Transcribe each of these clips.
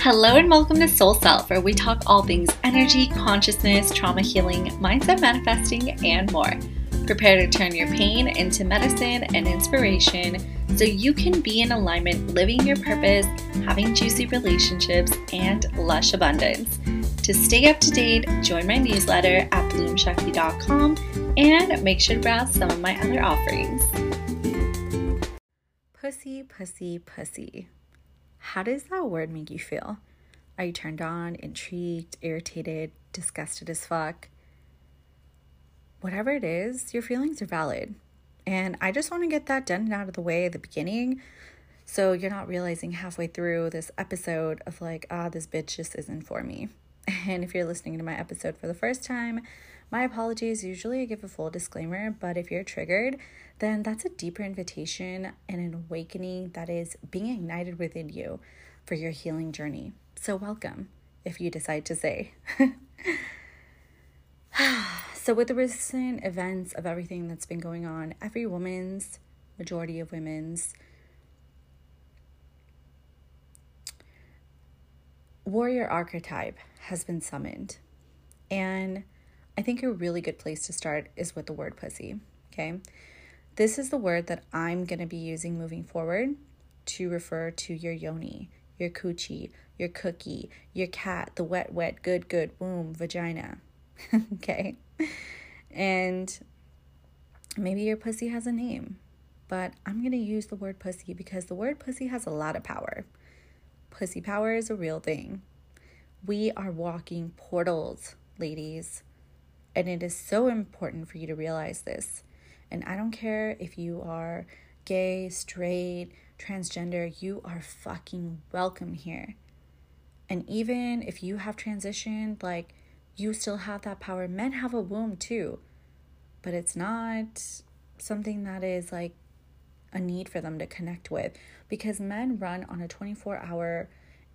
Hello and welcome to Soul Self, where we talk all things energy, consciousness, trauma healing, mindset manifesting, and more. Prepare to turn your pain into medicine and inspiration so you can be in alignment, living your purpose, having juicy relationships, and lush abundance. To stay up to date, join my newsletter at bloomshakti.com and make sure to browse some of my other offerings. Pussy, pussy, pussy. How does that word make you feel? Are you turned on, intrigued, irritated, disgusted as fuck? Whatever it is, your feelings are valid. And I just want to get that done and out of the way at the beginning so you're not realizing halfway through this episode of like, ah, this bitch just isn't for me. And if you're listening to my episode for the first time, my apologies. Usually I give a full disclaimer, but if you're triggered, then that's a deeper invitation and an awakening that is being ignited within you for your healing journey. So, welcome if you decide to say. so, with the recent events of everything that's been going on, every woman's, majority of women's, warrior archetype has been summoned. And I think a really good place to start is with the word pussy. Okay. This is the word that I'm going to be using moving forward to refer to your yoni, your coochie, your cookie, your cat, the wet, wet, good, good, womb, vagina. okay. And maybe your pussy has a name, but I'm going to use the word pussy because the word pussy has a lot of power. Pussy power is a real thing. We are walking portals, ladies. And it is so important for you to realize this. And I don't care if you are gay, straight, transgender, you are fucking welcome here. And even if you have transitioned, like you still have that power. Men have a womb too, but it's not something that is like a need for them to connect with because men run on a 24 hour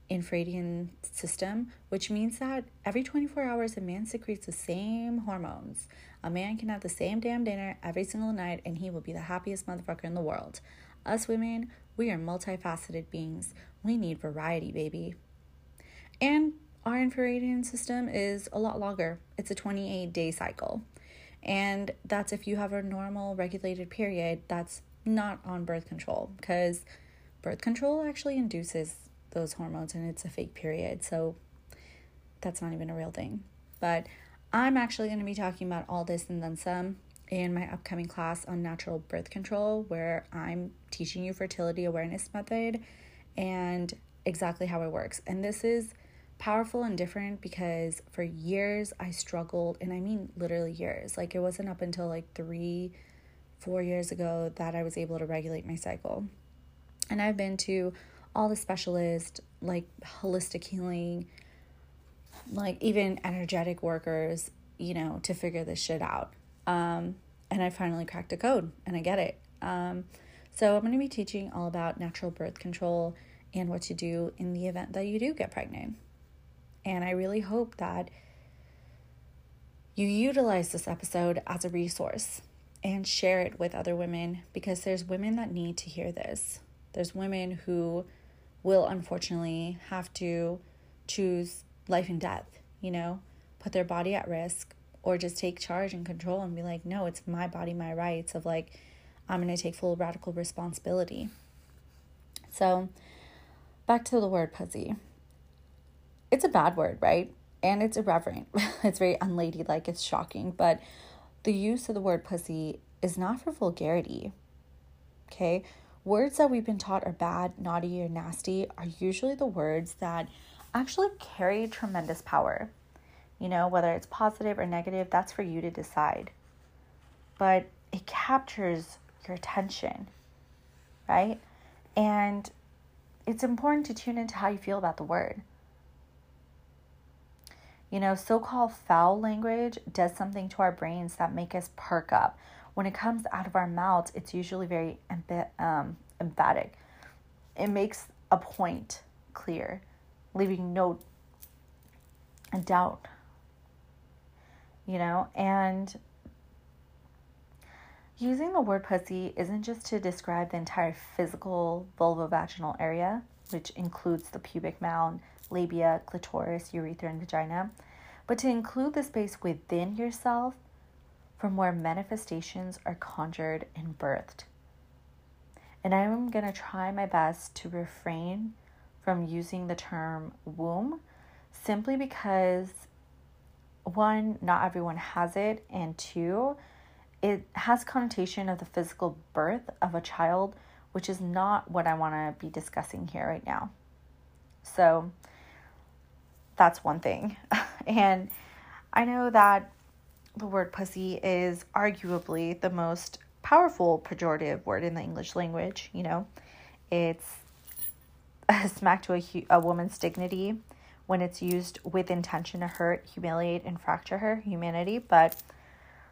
infradian system, which means that every 24 hours a man secretes the same hormones. A man can have the same damn dinner every single night and he will be the happiest motherfucker in the world. Us women, we are multifaceted beings. We need variety, baby. And our infradian system is a lot longer. It's a 28 day cycle. And that's if you have a normal regulated period that's not on birth control because birth control actually induces those hormones and it's a fake period. So that's not even a real thing. But I'm actually going to be talking about all this and then some in my upcoming class on natural birth control, where I'm teaching you fertility awareness method and exactly how it works. And this is powerful and different because for years I struggled, and I mean literally years. Like it wasn't up until like three, four years ago that I was able to regulate my cycle. And I've been to all the specialists, like holistic healing, like even energetic workers, you know, to figure this shit out. Um, and I finally cracked a code and I get it. Um, so I'm going to be teaching all about natural birth control and what to do in the event that you do get pregnant. And I really hope that you utilize this episode as a resource and share it with other women because there's women that need to hear this. There's women who will unfortunately have to choose life and death, you know, put their body at risk or just take charge and control and be like, no, it's my body, my rights of like, I'm going to take full radical responsibility. So, back to the word pussy. It's a bad word, right? And it's irreverent. it's very unladylike. It's shocking. But the use of the word pussy is not for vulgarity. Okay? Words that we've been taught are bad, naughty, or nasty are usually the words that actually carry tremendous power. You know, whether it's positive or negative, that's for you to decide. But it captures your attention, right? And it's important to tune into how you feel about the word. You know, so called foul language does something to our brains that make us perk up when it comes out of our mouths, it's usually very um, emphatic. It makes a point clear, leaving no doubt. You know, and using the word pussy isn't just to describe the entire physical vulvovaginal area, which includes the pubic mound, labia, clitoris, urethra, and vagina, but to include the space within yourself from where manifestations are conjured and birthed. And I'm going to try my best to refrain from using the term womb simply because one, not everyone has it, and two, it has connotation of the physical birth of a child, which is not what I want to be discussing here right now. So that's one thing. and I know that the word pussy is arguably the most powerful pejorative word in the English language, you know. It's a smack to a, a woman's dignity when it's used with intention to hurt, humiliate, and fracture her humanity, but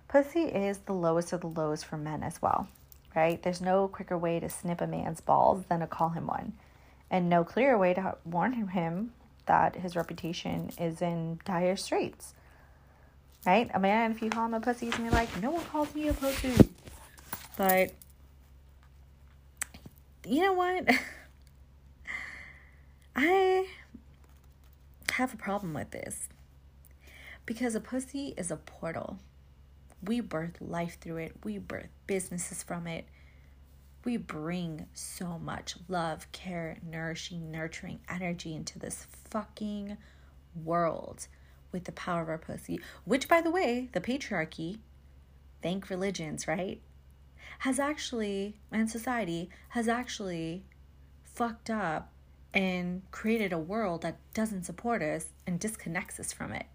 pussy is the lowest of the lows for men as well, right? There's no quicker way to snip a man's balls than to call him one, and no clearer way to warn him that his reputation is in dire straits. Right? A man, if you call him a pussy, he's gonna be like, no one calls me a pussy. But you know what? I have a problem with this because a pussy is a portal. We birth life through it, we birth businesses from it. We bring so much love, care, nourishing, nurturing energy into this fucking world with the power of our pussy, which, by the way, the patriarchy, thank religions, right, has actually, and society has actually fucked up and created a world that doesn't support us and disconnects us from it.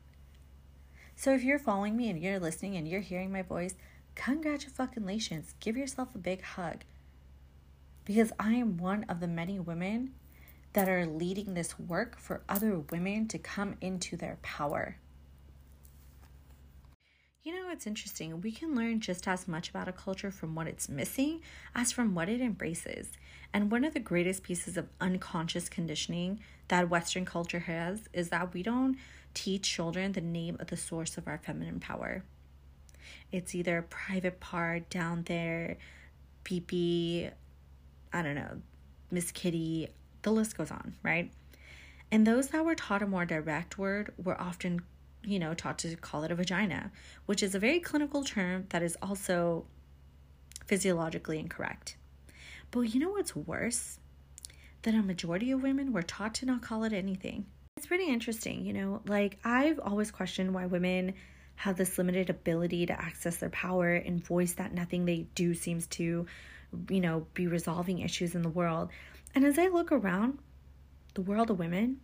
So if you're following me and you're listening and you're hearing my voice, congratulations. Give yourself a big hug. Because I am one of the many women that are leading this work for other women to come into their power. You know, it's interesting. We can learn just as much about a culture from what it's missing as from what it embraces. And one of the greatest pieces of unconscious conditioning that Western culture has is that we don't teach children the name of the source of our feminine power. It's either a private part down there, pee pee, I don't know, Miss Kitty, the list goes on, right? And those that were taught a more direct word were often you know, taught to call it a vagina, which is a very clinical term that is also physiologically incorrect. But you know what's worse? That a majority of women were taught to not call it anything. It's pretty interesting, you know, like I've always questioned why women have this limited ability to access their power and voice that nothing they do seems to, you know, be resolving issues in the world. And as I look around the world of women,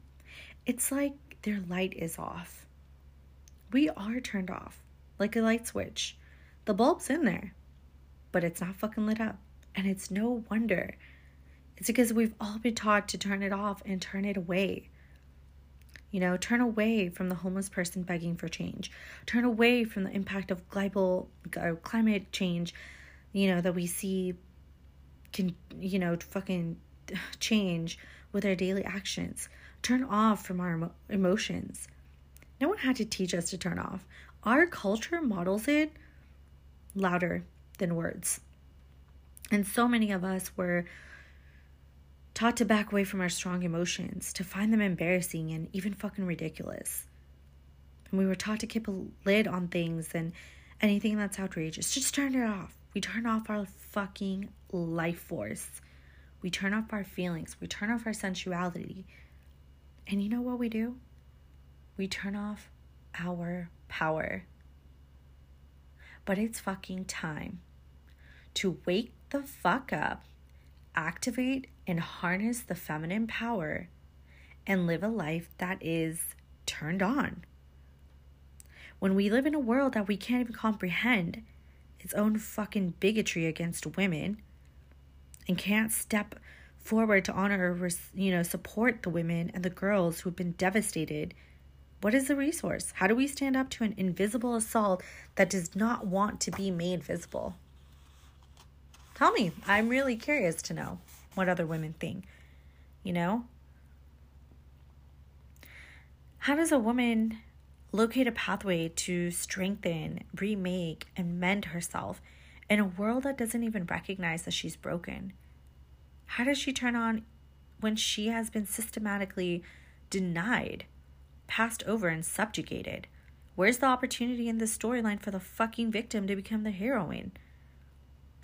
it's like their light is off we are turned off like a light switch. The bulb's in there, but it's not fucking lit up. And it's no wonder. It's because we've all been taught to turn it off and turn it away. You know, turn away from the homeless person begging for change. Turn away from the impact of global uh, climate change, you know, that we see can, you know, fucking change with our daily actions. Turn off from our emotions. No one had to teach us to turn off. Our culture models it louder than words. And so many of us were taught to back away from our strong emotions, to find them embarrassing and even fucking ridiculous. And we were taught to keep a lid on things and anything that's outrageous. Just turn it off. We turn off our fucking life force. We turn off our feelings. We turn off our sensuality. And you know what we do? we turn off our power. But it's fucking time to wake the fuck up, activate and harness the feminine power, and live a life that is turned on. When we live in a world that we can't even comprehend its own fucking bigotry against women and can't step forward to honor or you know support the women and the girls who've been devastated what is the resource? How do we stand up to an invisible assault that does not want to be made visible? Tell me. I'm really curious to know what other women think. You know? How does a woman locate a pathway to strengthen, remake, and mend herself in a world that doesn't even recognize that she's broken? How does she turn on when she has been systematically denied, passed over, and subjugated? Where's the opportunity in this storyline for the fucking victim to become the heroine?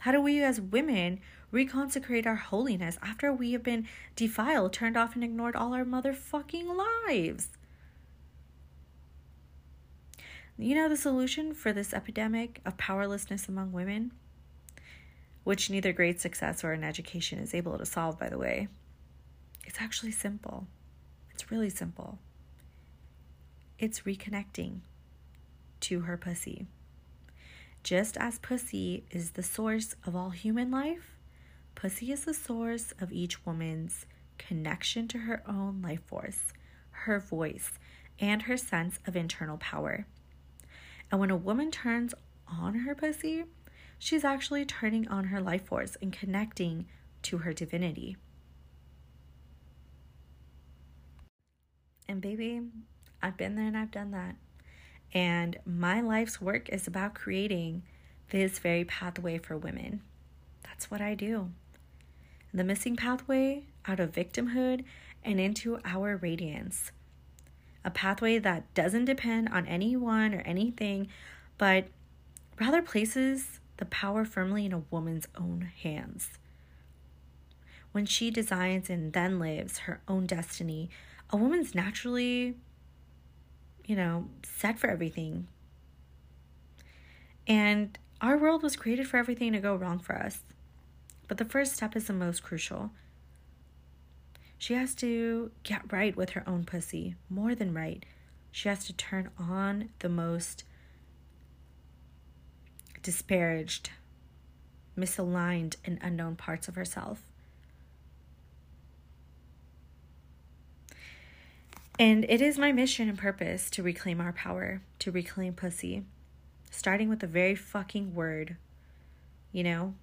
How do we as women reconsecrate our holiness after we have been defiled, turned off, and ignored all our motherfucking lives? You know the solution for this epidemic of powerlessness among women? Which neither great success or an education is able to solve, by the way. It's actually simple. It's really simple. It's reconnecting to her pussy. Just as pussy is the source of all human life, pussy is the source of each woman's connection to her own life force, her voice, and her sense of internal power. And when a woman turns on her pussy, she's actually turning on her life force and connecting to her divinity. And baby, I've been there and I've done that. And my life's work is about creating this very pathway for women. That's what I do. The missing pathway out of victimhood and into our radiance. A pathway that doesn't depend on anyone or anything, but rather places the power firmly in a woman's own hands. When she designs and then lives her own destiny, a woman's naturally you know, set for everything. And our world was created for everything to go wrong for us. But the first step is the most crucial. She has to get right with her own pussy, more than right. She has to turn on the most disparaged, misaligned, and unknown parts of herself. And it is my mission and purpose to reclaim our power, to reclaim pussy, starting with the very fucking word, you know?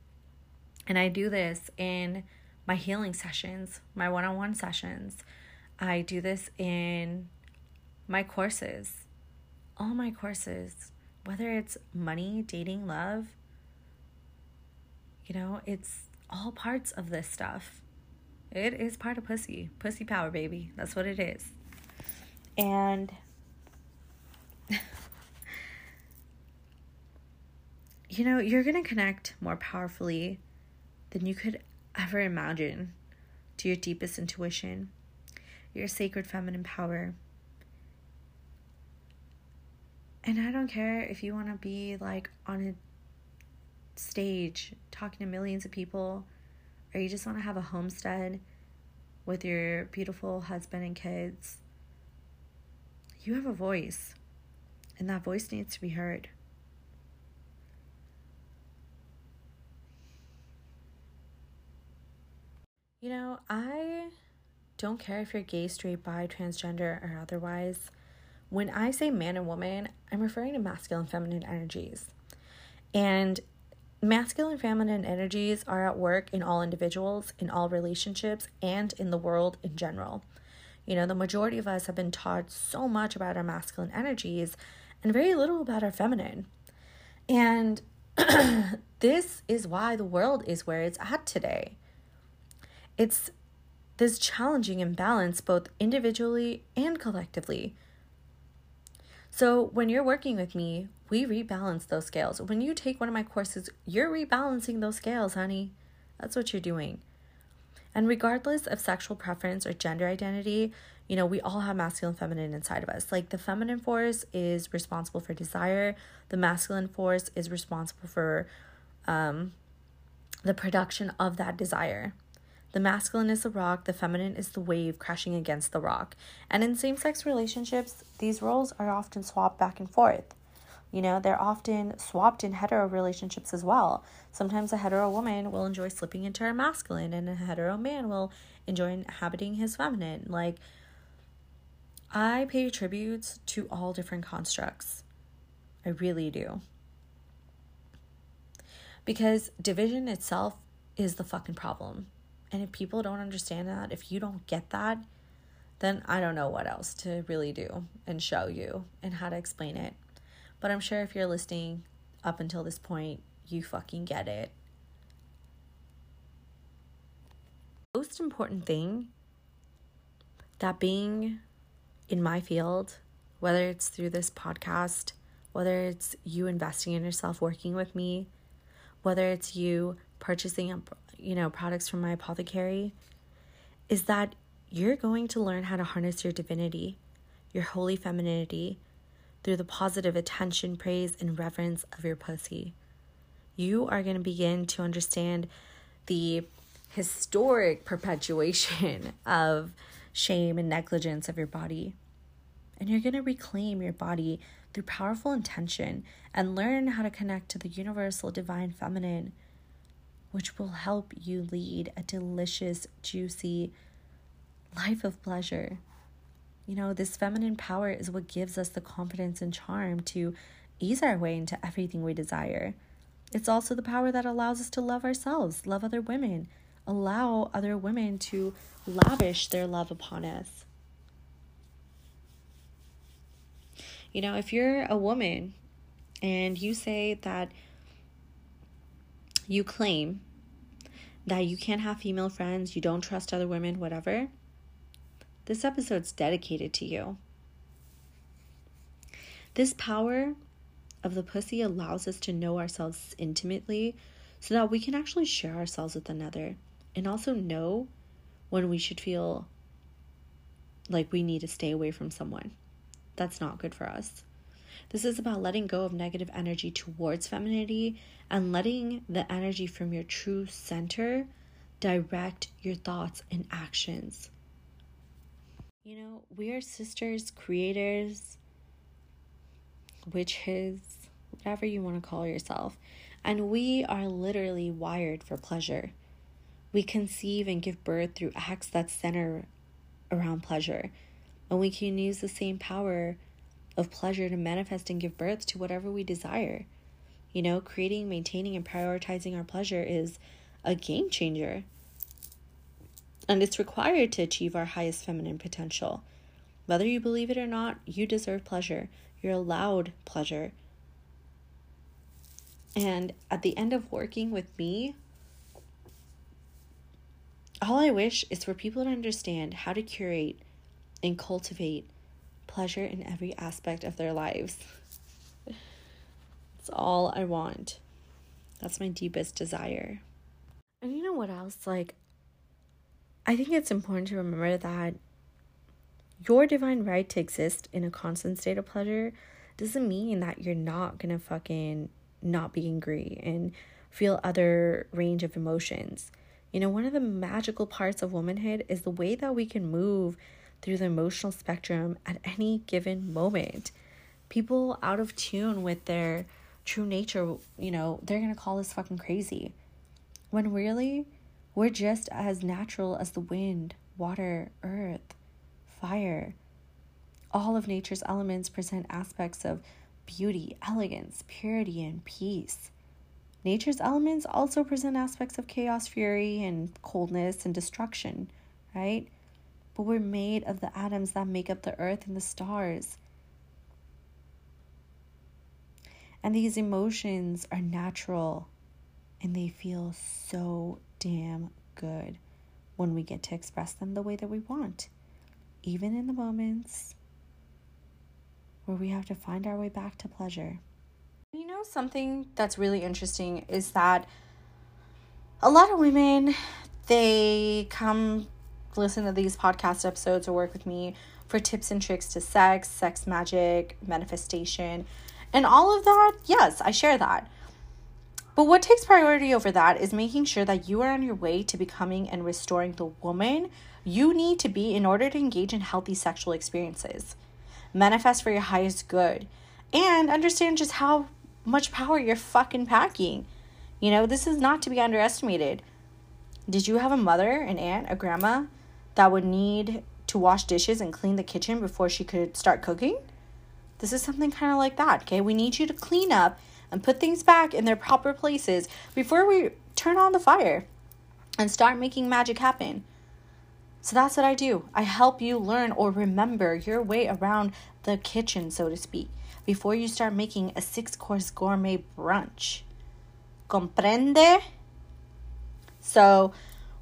And I do this in my healing sessions, my one on one sessions. I do this in my courses, all my courses, whether it's money, dating, love, you know, it's all parts of this stuff. It is part of pussy, pussy power, baby. That's what it is. And you know, you're going to connect more powerfully than you could ever imagine to your deepest intuition, your sacred feminine power. And I don't care if you want to be like on a stage talking to millions of people, or you just want to have a homestead with your beautiful husband and kids you have a voice, and that voice needs to be heard. You know, I don't care if you're gay, straight, bi, transgender, or otherwise. When I say man and woman, I'm referring to masculine and feminine energies. And masculine and feminine energies are at work in all individuals, in all relationships, and in the world in general. You know, the majority of us have been taught so much about our masculine energies and very little about our feminine. And this is why the world is where it's at today. It's this challenging imbalance both individually and collectively. So, when you're working with me, we rebalance those scales. When you take one of my courses, you're rebalancing those scales, honey. That's what you're doing. And regardless of sexual preference or gender identity, you know, we all have masculine and feminine inside of us. Like the feminine force is responsible for desire, the masculine force is responsible for um, the production of that desire. The masculine is the rock, the feminine is the wave crashing against the rock. And in same sex relationships, these roles are often swapped back and forth. You know, they're often swapped in hetero relationships as well. Sometimes a hetero woman will enjoy slipping into her masculine, and a hetero man will enjoy inhabiting his feminine. Like, I pay tributes to all different constructs. I really do. Because division itself is the fucking problem. And if people don't understand that, if you don't get that, then I don't know what else to really do and show you and how to explain it. But I'm sure if you're listening up until this point, you fucking get it. Most important thing that being in my field, whether it's through this podcast, whether it's you investing in yourself, working with me, whether it's you purchasing, you know, products from my apothecary, is that you're going to learn how to harness your divinity, your holy femininity, through the positive attention, praise, and reverence of your pussy. You are going to begin to understand the historic perpetuation of shame and negligence of your body. And you're going to reclaim your body through powerful intention and learn how to connect to the universal divine feminine, which will help you lead a delicious, juicy life of pleasure. You know, this feminine power is what gives us the confidence and charm to ease our way into everything we desire. It's also the power that allows us to love ourselves, love other women, allow other women to lavish their love upon us. You know, if you're a woman and you say that you claim that you can't have female friends, you don't trust other women, whatever, this episode's dedicated to you. This power of the pussy allows us to know ourselves intimately so that we can actually share ourselves with another and also know when we should feel like we need to stay away from someone. That's not good for us. This is about letting go of negative energy towards femininity and letting the energy from your true center direct your thoughts and actions. You know, we are sisters, creators, witches, whatever you want to call yourself, and we are literally wired for pleasure. We conceive and give birth through acts that center around pleasure. And we can use the same power of pleasure to manifest and give birth to whatever we desire. You know, creating, maintaining, and prioritizing our pleasure is a game changer. And it's required to achieve our highest feminine potential. Whether you believe it or not, you deserve pleasure. You're allowed pleasure. And at the end of working with me, all I wish is for people to understand how to curate and cultivate pleasure in every aspect of their lives. That's all I want. That's my deepest desire. And you know what else? Like, I think it's important to remember that your divine right to exist in a constant state of pleasure doesn't mean that you're not gonna fucking not be angry and feel other range of emotions. You know, one of the magical parts of womanhood is the way that we can move through the emotional spectrum at any given moment. People out of tune with their true nature, you know, they're going to call us fucking crazy. When really, we're just as natural as the wind, water, earth, fire. All of nature's elements present aspects of beauty, elegance, purity, and peace. Nature's elements also present aspects of chaos, fury, and coldness and destruction, right? But we're made of the atoms that make up the earth and the stars. And these emotions are natural and they feel so damn good when we get to express them the way that we want, even in the moments where we have to find our way back to pleasure. You know, something that's really interesting is that a lot of women, they come listen to these podcast episodes or work with me for tips and tricks to sex, sex magic, manifestation, and all of that. Yes, I share that. But what takes priority over that is making sure that you are on your way to becoming and restoring the woman you need to be in order to engage in healthy sexual experiences, manifest for your highest good, and understand just how much power you're fucking packing. You know, this is not to be underestimated. Did you have a mother, an aunt, a grandma that would need to wash dishes and clean the kitchen before she could start cooking? This is something kind of like that, okay? We need you to clean up and put things back in their proper places before we turn on the fire and start making magic happen. So that's what I do. I help you learn or remember your way around the kitchen, so to speak before you start making a six course gourmet brunch. Comprende? So,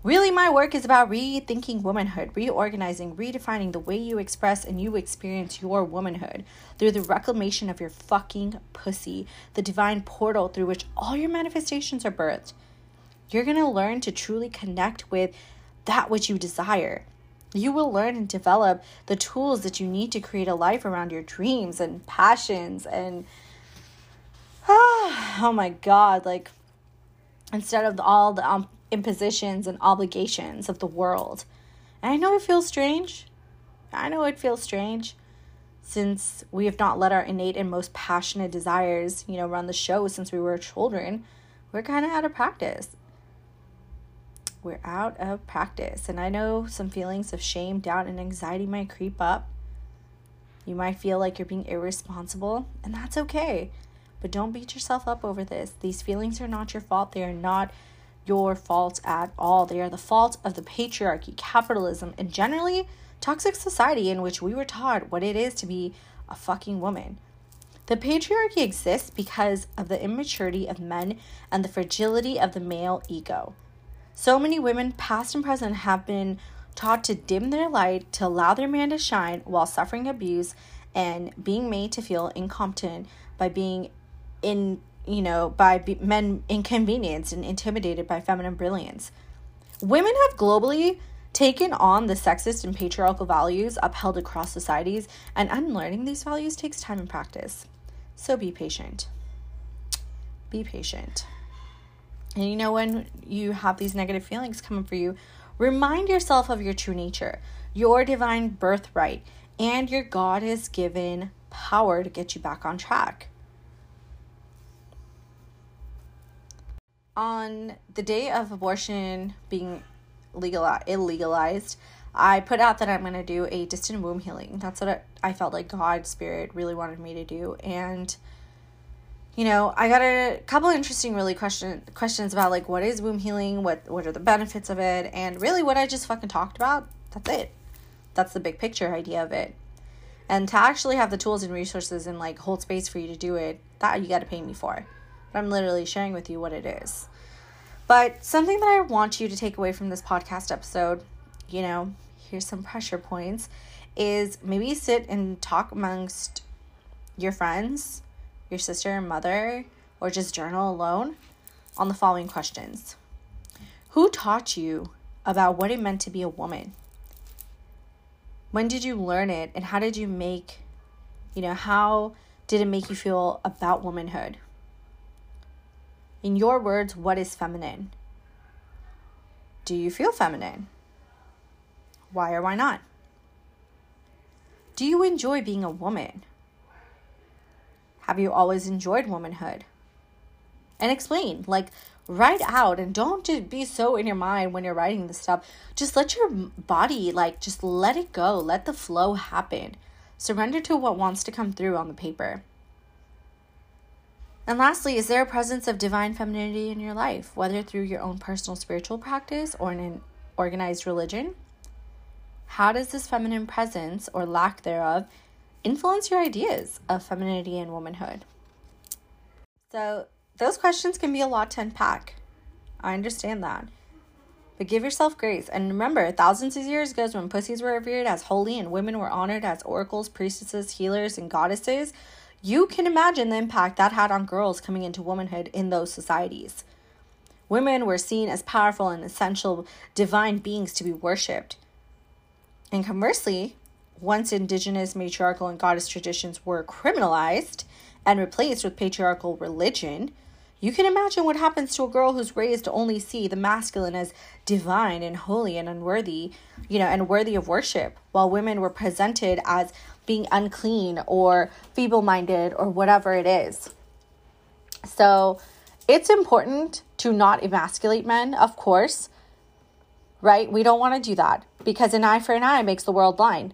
Really, my work is about rethinking womanhood, reorganizing, redefining the way you express and you experience your womanhood through the reclamation of your fucking pussy, the divine portal through which all your manifestations are birthed. You're gonna learn to truly connect with that which you desire. You will learn and develop the tools that you need to create a life around your dreams and passions and oh my god, like instead of all the um, impositions and obligations of the world. And I know it feels strange. I know it feels strange since we have not let our innate and most passionate desires, you know, run the show since we were children. We're kind of out of practice. We're out of practice. And I know some feelings of shame, doubt, and anxiety might creep up. You might feel like you're being irresponsible, and that's okay. But don't beat yourself up over this. These feelings are not your fault. They are not your fault at all. They are the fault of the patriarchy, capitalism, and generally toxic society in which we were taught what it is to be a fucking woman. The patriarchy exists because of the immaturity of men and the fragility of the male ego. So many women, past and present, have been taught to dim their light to allow their man to shine while suffering abuse and being made to feel incompetent by being in you know, by men inconvenienced and intimidated by feminine brilliance. Women have globally taken on the sexist and patriarchal values upheld across societies, and unlearning these values takes time and practice. So be patient. Be patient. And you know, when you have these negative feelings coming for you, remind yourself of your true nature, your divine birthright, and your God has given power to get you back on track. On the day of abortion being legal illegalized, I put out that I'm going to do a distant womb healing. That's what I felt like God's spirit really wanted me to do. And you know, I got a couple interesting really question questions about like what is womb healing, what what are the benefits of it, and really what I just fucking talked about. That's it. That's the big picture idea of it. And to actually have the tools and resources and like hold space for you to do it, that you got to pay me for. I'm literally sharing with you what it is. But something that I want you to take away from this podcast episode, you know, here's some pressure points, is maybe sit and talk amongst your friends, your sister mother, or just journal alone on the following questions Who taught you about what it meant to be a woman? When did you learn it, and how did you make, you know, how did it make you feel about womanhood? In your words, what is feminine? Do you feel feminine? Why or why not? Do you enjoy being a woman? Have you always enjoyed womanhood? And explain, like, write out and don't just be so in your mind when you're writing this stuff. Just let your body, like, just let it go. Let the flow happen. Surrender to what wants to come through on the paper. And lastly, is there a presence of divine femininity in your life, whether through your own personal spiritual practice or in an organized religion? How does this feminine presence or lack thereof influence your ideas of femininity and womanhood? So, those questions can be a lot to unpack. I understand that. But give yourself grace. And remember, thousands of years ago, when pussies were revered as holy and women were honored as oracles, priestesses, healers, and goddesses, you can imagine the impact that had on girls coming into womanhood in those societies. Women were seen as powerful and essential divine beings to be worshipped. And conversely, once indigenous matriarchal and goddess traditions were criminalized and replaced with patriarchal religion, you can imagine what happens to a girl who's raised to only see the masculine as divine and holy and unworthy, you know, and worthy of worship, while women were presented as being unclean or feeble minded or whatever it is. So it's important to not emasculate men, of course, right? We don't want to do that because an eye for an eye makes the world blind.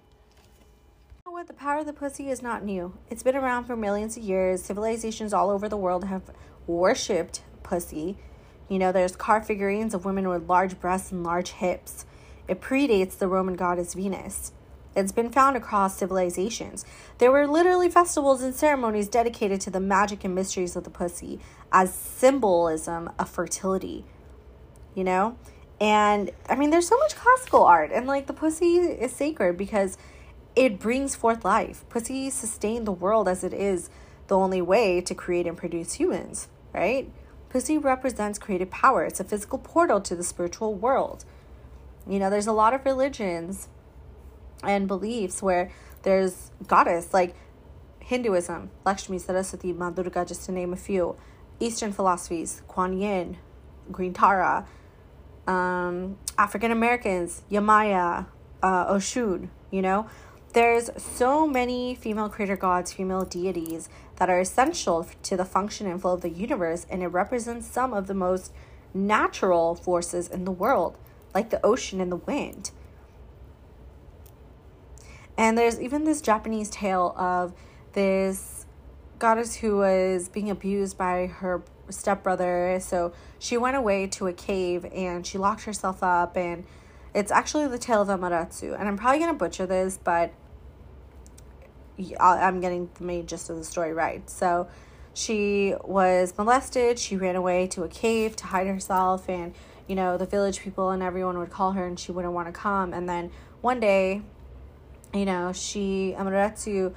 The power of the pussy is not new. It's been around for millions of years. Civilizations all over the world have worshipped pussy. You know, there's car figurines of women with large breasts and large hips. It predates the Roman goddess Venus. It's been found across civilizations. There were literally festivals and ceremonies dedicated to the magic and mysteries of the pussy as symbolism of fertility. You know? And I mean, there's so much classical art, and like the pussy is sacred because it brings forth life. Pussy sustained the world as it is the only way to create and produce humans, right? Pussy represents creative power. It's a physical portal to the spiritual world. You know, there's a lot of religions and beliefs where there's goddess, like Hinduism, Lakshmi, Saraswati, Ma Durga, just to name a few. Eastern philosophies, Kuan Yin, Green Tara, um, African Americans, Yemaya, uh, Oshun, you know? There's so many female creator gods, female deities that are essential to the function and flow of the universe, and it represents some of the most natural forces in the world, like the ocean and the wind. And there's even this Japanese tale of this goddess who was being abused by her stepbrother. So she went away to a cave and she locked herself up. And it's actually the tale of Amaterasu. And I'm probably going to butcher this, but I'm getting the main gist of the story right. So she was molested. She ran away to a cave to hide herself. And, you know, the village people and everyone would call her and she wouldn't want to come. And then one day, you know, she, Amaterasu,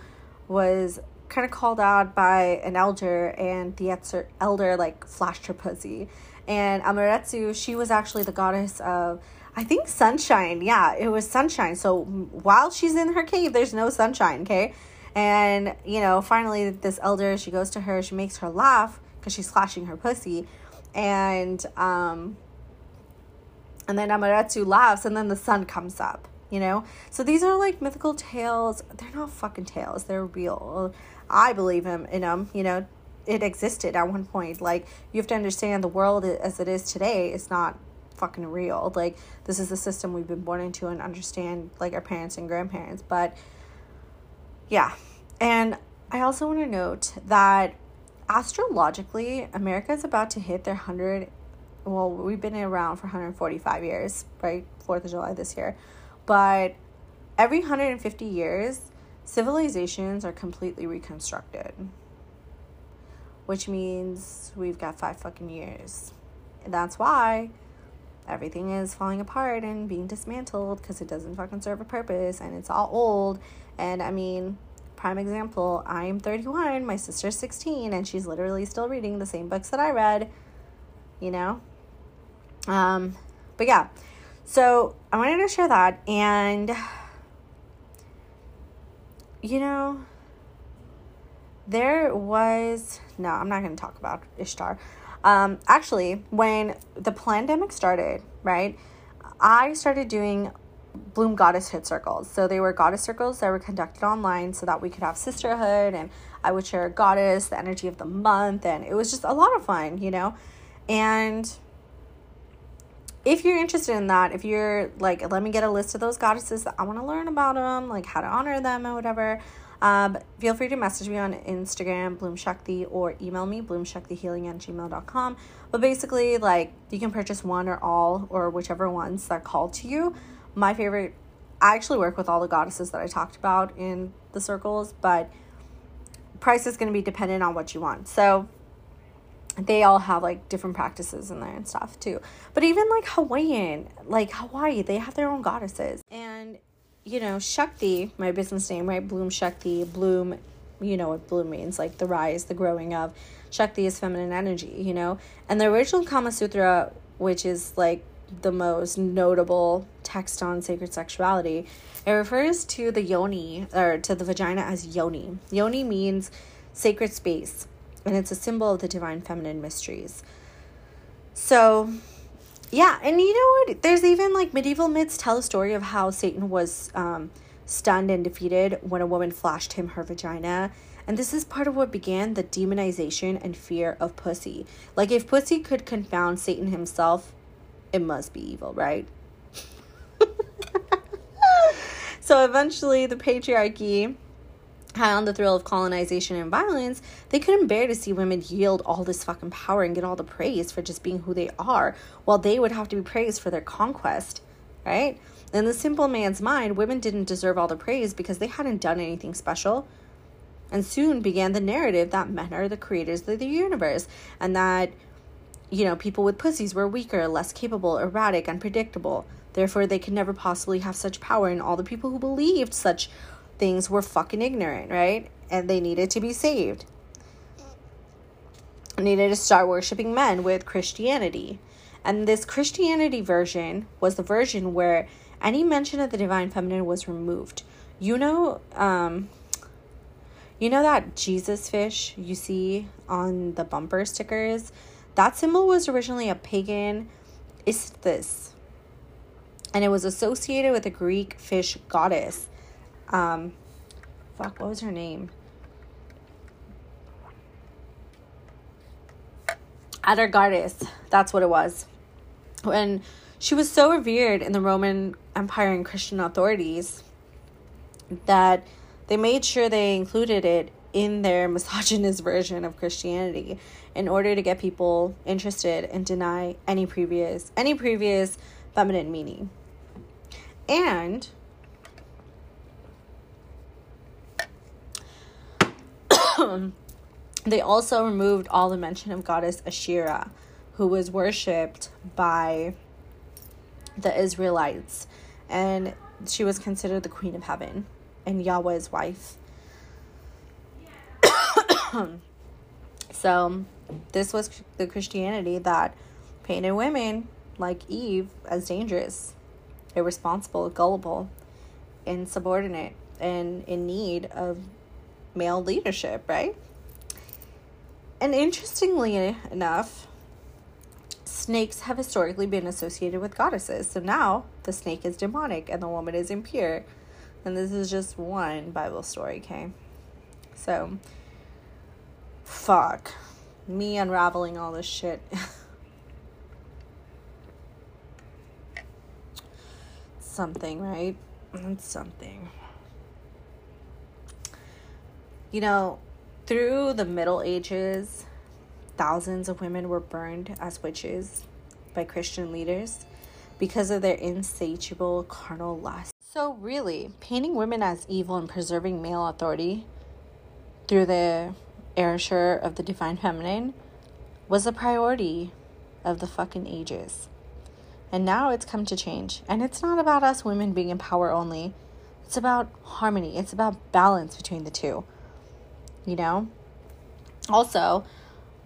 was kind of called out by an elder, and the elder, like, flashed her pussy. And Amaterasu, she was actually the goddess of, I think, sunshine. Yeah, it was sunshine. So while she's in her cave, there's no sunshine, okay? And, you know, finally, this elder, she goes to her, she makes her laugh because she's flashing her pussy. And, um, and then Amaterasu laughs, and then the sun comes up you know? So these are like mythical tales. They're not fucking tales, they're real. I believe him in them, you know? It existed at one point. Like, you have to understand the world as it is today is not fucking real. Like, this is the system we've been born into and understand, like, our parents and grandparents. But, yeah. And I also want to note that astrologically, America is about to hit their 100 well, we've been around for 145 years, right? 4th of July this year. But every 150 years, civilizations are completely reconstructed. Which means we've got five fucking years. And that's why everything is falling apart and being dismantled because it doesn't fucking serve a purpose and it's all old. And I mean, prime example, I'm 31, my sister's 16, and she's literally still reading the same books that I read, you know? Um, but yeah, so I wanted to share that. And, you know, there was, no, I'm not going to talk about Ishtar. Um, actually, when the pandemic started, right, I started doing Bloom Goddess Hit Circles. So they were goddess circles that were conducted online so that we could have sisterhood and I would share a goddess, the energy of the month, and it was just a lot of fun, you know? And if you're interested in that, if you're like, let me get a list of those goddesses that I want to learn about them, like how to honor them and whatever, um, feel free to message me on Instagram, Bloom Shakti, or email me, bloomshaktihealing at gmail.com. But basically, like, you can purchase one or all, or whichever ones that call to you. My favorite, I actually work with all the goddesses that I talked about in the circles, but price is going to be dependent on what you want. So, they all have like different practices in there and stuff too. But even like Hawaiian, like Hawaii, they have their own goddesses. And you know, Shakti, my business name, right? Bloom Shakti, bloom, you know what bloom means, like the rise, the growing of. Shakti is feminine energy, you know? And the original Kama Sutra, which is like the most notable text on sacred sexuality, it refers to the yoni or to the vagina as yoni. Yoni means sacred space and it's a symbol of the divine feminine mysteries. So, yeah, and you know what? There's even like medieval myths tell a story of how Satan was um, stunned and defeated when a woman flashed him her vagina. And this is part of what began the demonization and fear of pussy. Like, if pussy could confound Satan himself, it must be evil, right? so eventually, the patriarchy high on the thrill of colonization and violence, they couldn't bear to see women yield all this fucking power and get all the praise for just being who they are, while they would have to be praised for their conquest, right? In the simple man's mind, women didn't deserve all the praise because they hadn't done anything special. And soon began the narrative that men are the creators of the universe and that you know, people with pussies were weaker, less capable, erratic, unpredictable. Therefore, they could never possibly have such power, and all the people who believed such things were fucking ignorant, right? And they needed to be saved. Needed to start worshiping men with Christianity. And this Christianity version was the version where any mention of the divine feminine was removed. You know, um, you know that Jesus fish you see on the bumper stickers? That symbol was originally a pagan ichthys, and it was associated with a Greek fish goddess. Um, fuck, what was her name? Atargatis. That's what it was. When she was so revered in the Roman Empire and Christian authorities that they made sure they included it in their misogynist version of Christianity in order to get people interested and deny any previous any previous feminine meaning. And they also removed all the mention of goddess Asherah, who was worshipped by the Israelites, and she was considered the queen of heaven and Yahweh's wife. so, this was the Christianity that painted women like Eve as dangerous, irresponsible, gullible, insubordinate, and in need of male leadership, right? And interestingly enough, snakes have historically been associated with goddesses. So now the snake is demonic and the woman is impure. And this is just one Bible story, okay? So, fuck. Me unraveling all this shit. something, right? It's something. You know, through the Middle Ages, thousands of women were burned as witches by Christian leaders because of their insatiable carnal lust. So, really, painting women as evil and preserving male authority through the erasure of the divine feminine was a priority of the fucking ages. And now it's come to change. And it's not about us women being in power only, it's about harmony, it's about balance between the two. You know? Also,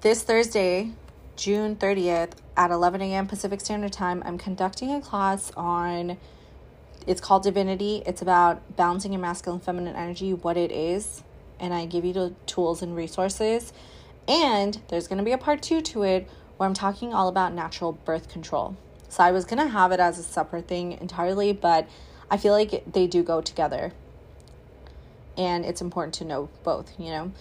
this Thursday, June 30th at 11 a.m. Pacific Standard Time, I'm conducting a class on it's called Divinity. It's about balancing your masculine feminine energy, what it is, and I give you the tools and resources. And there's going to be a part 2 to it where I'm talking all about natural birth control. So I was going to have it as a separate thing entirely, but I feel like they do go together. And it's important to know both, you know.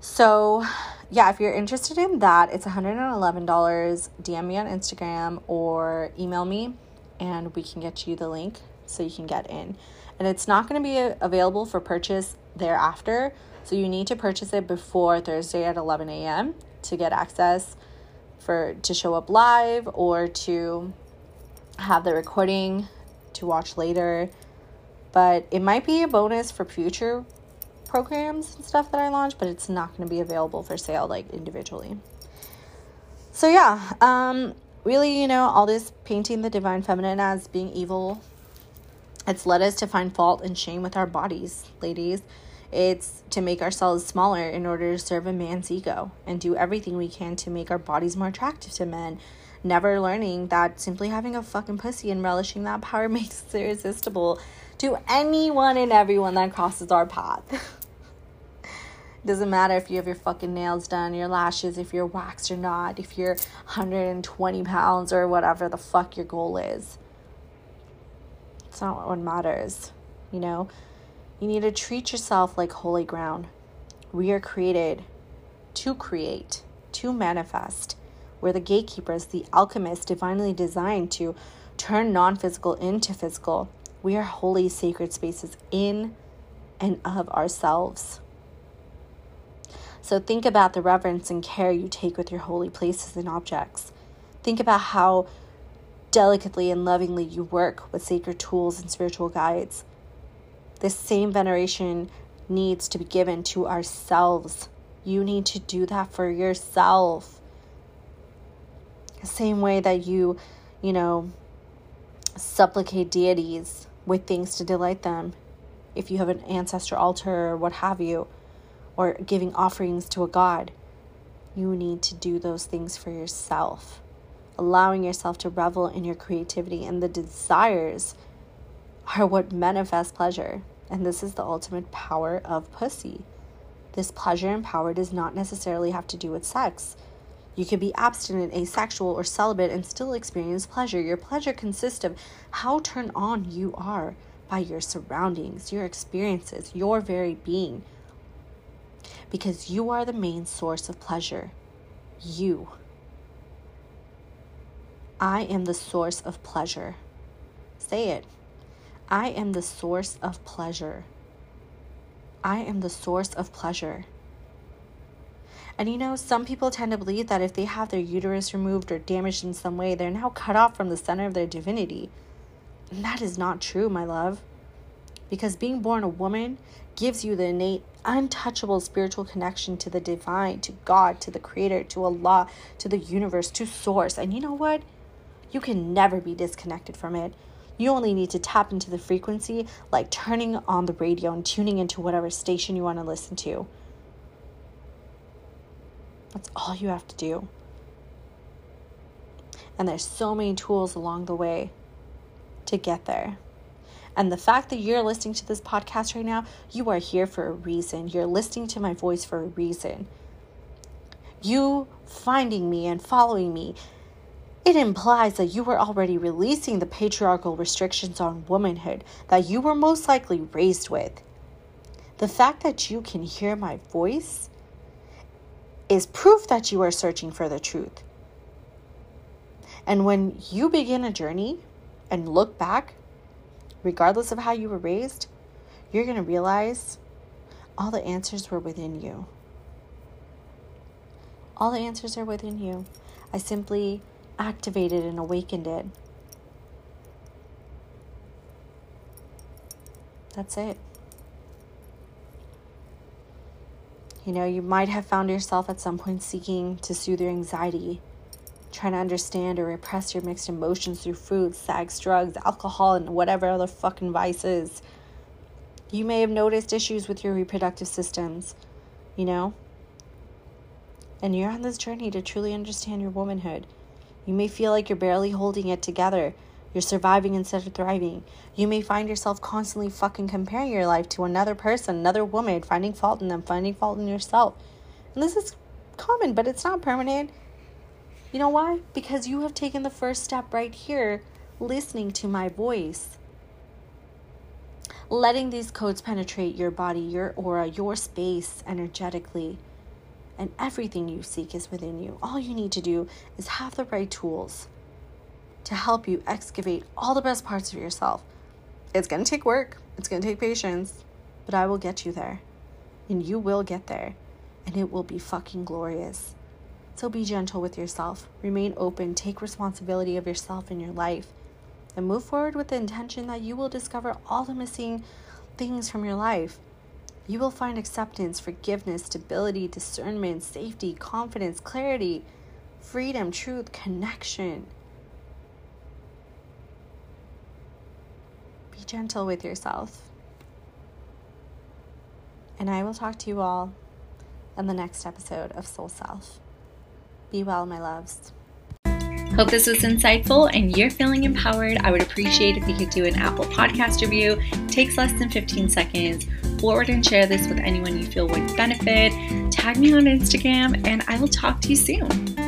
So, yeah, if you're interested in that, it's $111. DM me on Instagram or email me and we can get you the link so you can get in. And it's not going to be available for purchase thereafter. So you need to purchase it before Thursday at 11 a.m. to get access for to show up live or to have the recording to watch later. But it might be a bonus for future programs and stuff that I launch, but it's not going to be available for sale like individually. So yeah, um really, you know, all this painting the divine feminine as being evil it's led us to find fault and shame with our bodies, ladies. It's to make ourselves smaller in order to serve a man's ego and do everything we can to make our bodies more attractive to men. Never learning that simply having a fucking pussy and relishing that power makes us irresistible to anyone and everyone that crosses our path. Doesn't matter if you have your fucking nails done, your lashes, if you're waxed or not, if you're 120 pounds or whatever the fuck your goal is. It's not what matters, you know? You need to treat yourself like holy ground. We are created to create, to manifest. We're the gatekeepers, the alchemists divinely designed to turn non physical into physical. We are holy, sacred spaces in and of ourselves. So think about the reverence and care you take with your holy places and objects. Think about how delicately and lovingly you work with sacred tools and spiritual guides. This same veneration needs to be given to ourselves. You need to do that for yourself. The same way that you, you know, supplicate deities with things to delight them. If you have an ancestor altar or what have you, or giving offerings to a god, you need to do those things for yourself. Allowing yourself to revel in your creativity and the desires are what manifest pleasure. And this is the ultimate power of pussy. This pleasure and power does not necessarily have to do with sex. You can be abstinent, asexual, or celibate and still experience pleasure. Your pleasure consists of how turned on you are by your surroundings, your experiences, your very being. Because you are the main source of pleasure. You. I am the source of pleasure. Say it. I am the source of pleasure. I am the source of pleasure. And you know, some people tend to believe that if they have their uterus removed or damaged in some way, they're now cut off from the center of their divinity. And that is not true, my love. Because being born a woman gives you the innate, untouchable spiritual connection to the divine, to God, to the Creator, to Allah, to the universe, to Source. And you know what? You can never be disconnected from it. You only need to tap into the frequency, like turning on the radio and tuning into whatever station you want to listen to. That's all you have to do. And there's so many tools along the way to get there. And the fact that you're listening to this podcast right now, you are here for a reason. You're listening to my voice for a reason. You finding me and following me, it implies that you were already releasing the patriarchal restrictions on womanhood that you were most likely raised with. The fact that you can hear my voice is proof that you are searching for the truth. And when you begin a journey and look back, regardless of how you were raised, you're going to realize all the answers were within you. All the answers are within you. I simply activated and awakened it. That's it. You know, you might have found yourself at some point seeking to soothe your anxiety, trying to understand or repress your mixed emotions through food, sex, drugs, alcohol, and whatever other fucking vices. You may have noticed issues with your reproductive systems, you know? And you're on this journey to truly understand your womanhood. You may feel like you're barely holding it together you're surviving instead of thriving. You may find yourself constantly fucking comparing your life to another person, another woman, finding fault in them, finding fault in yourself. And this is common, but it's not permanent. You know why? Because you have taken the first step right here, listening to my voice. Letting these codes penetrate your body, your aura, your space energetically. And everything you seek is within you. All you need to do is have the right tools to help you excavate all the best parts of yourself. It's going to take work, it's going to take patience, but I will get you there. And you will get there. And it will be fucking glorious. So be gentle with yourself, remain open, take responsibility of yourself and your life, and move forward with the intention that you will discover all the missing things from your life. You will find acceptance, forgiveness, stability, discernment, safety, confidence, clarity, freedom, truth, connection. Gentle with yourself. And I will talk to you all in the next episode of Soul Self. Be well, my loves. Hope this was insightful and you're feeling empowered. I would appreciate if you could do an Apple podcast review. It takes less than 15 seconds. Forward and share this with anyone you feel would benefit. Tag me on Instagram and I will talk to you soon.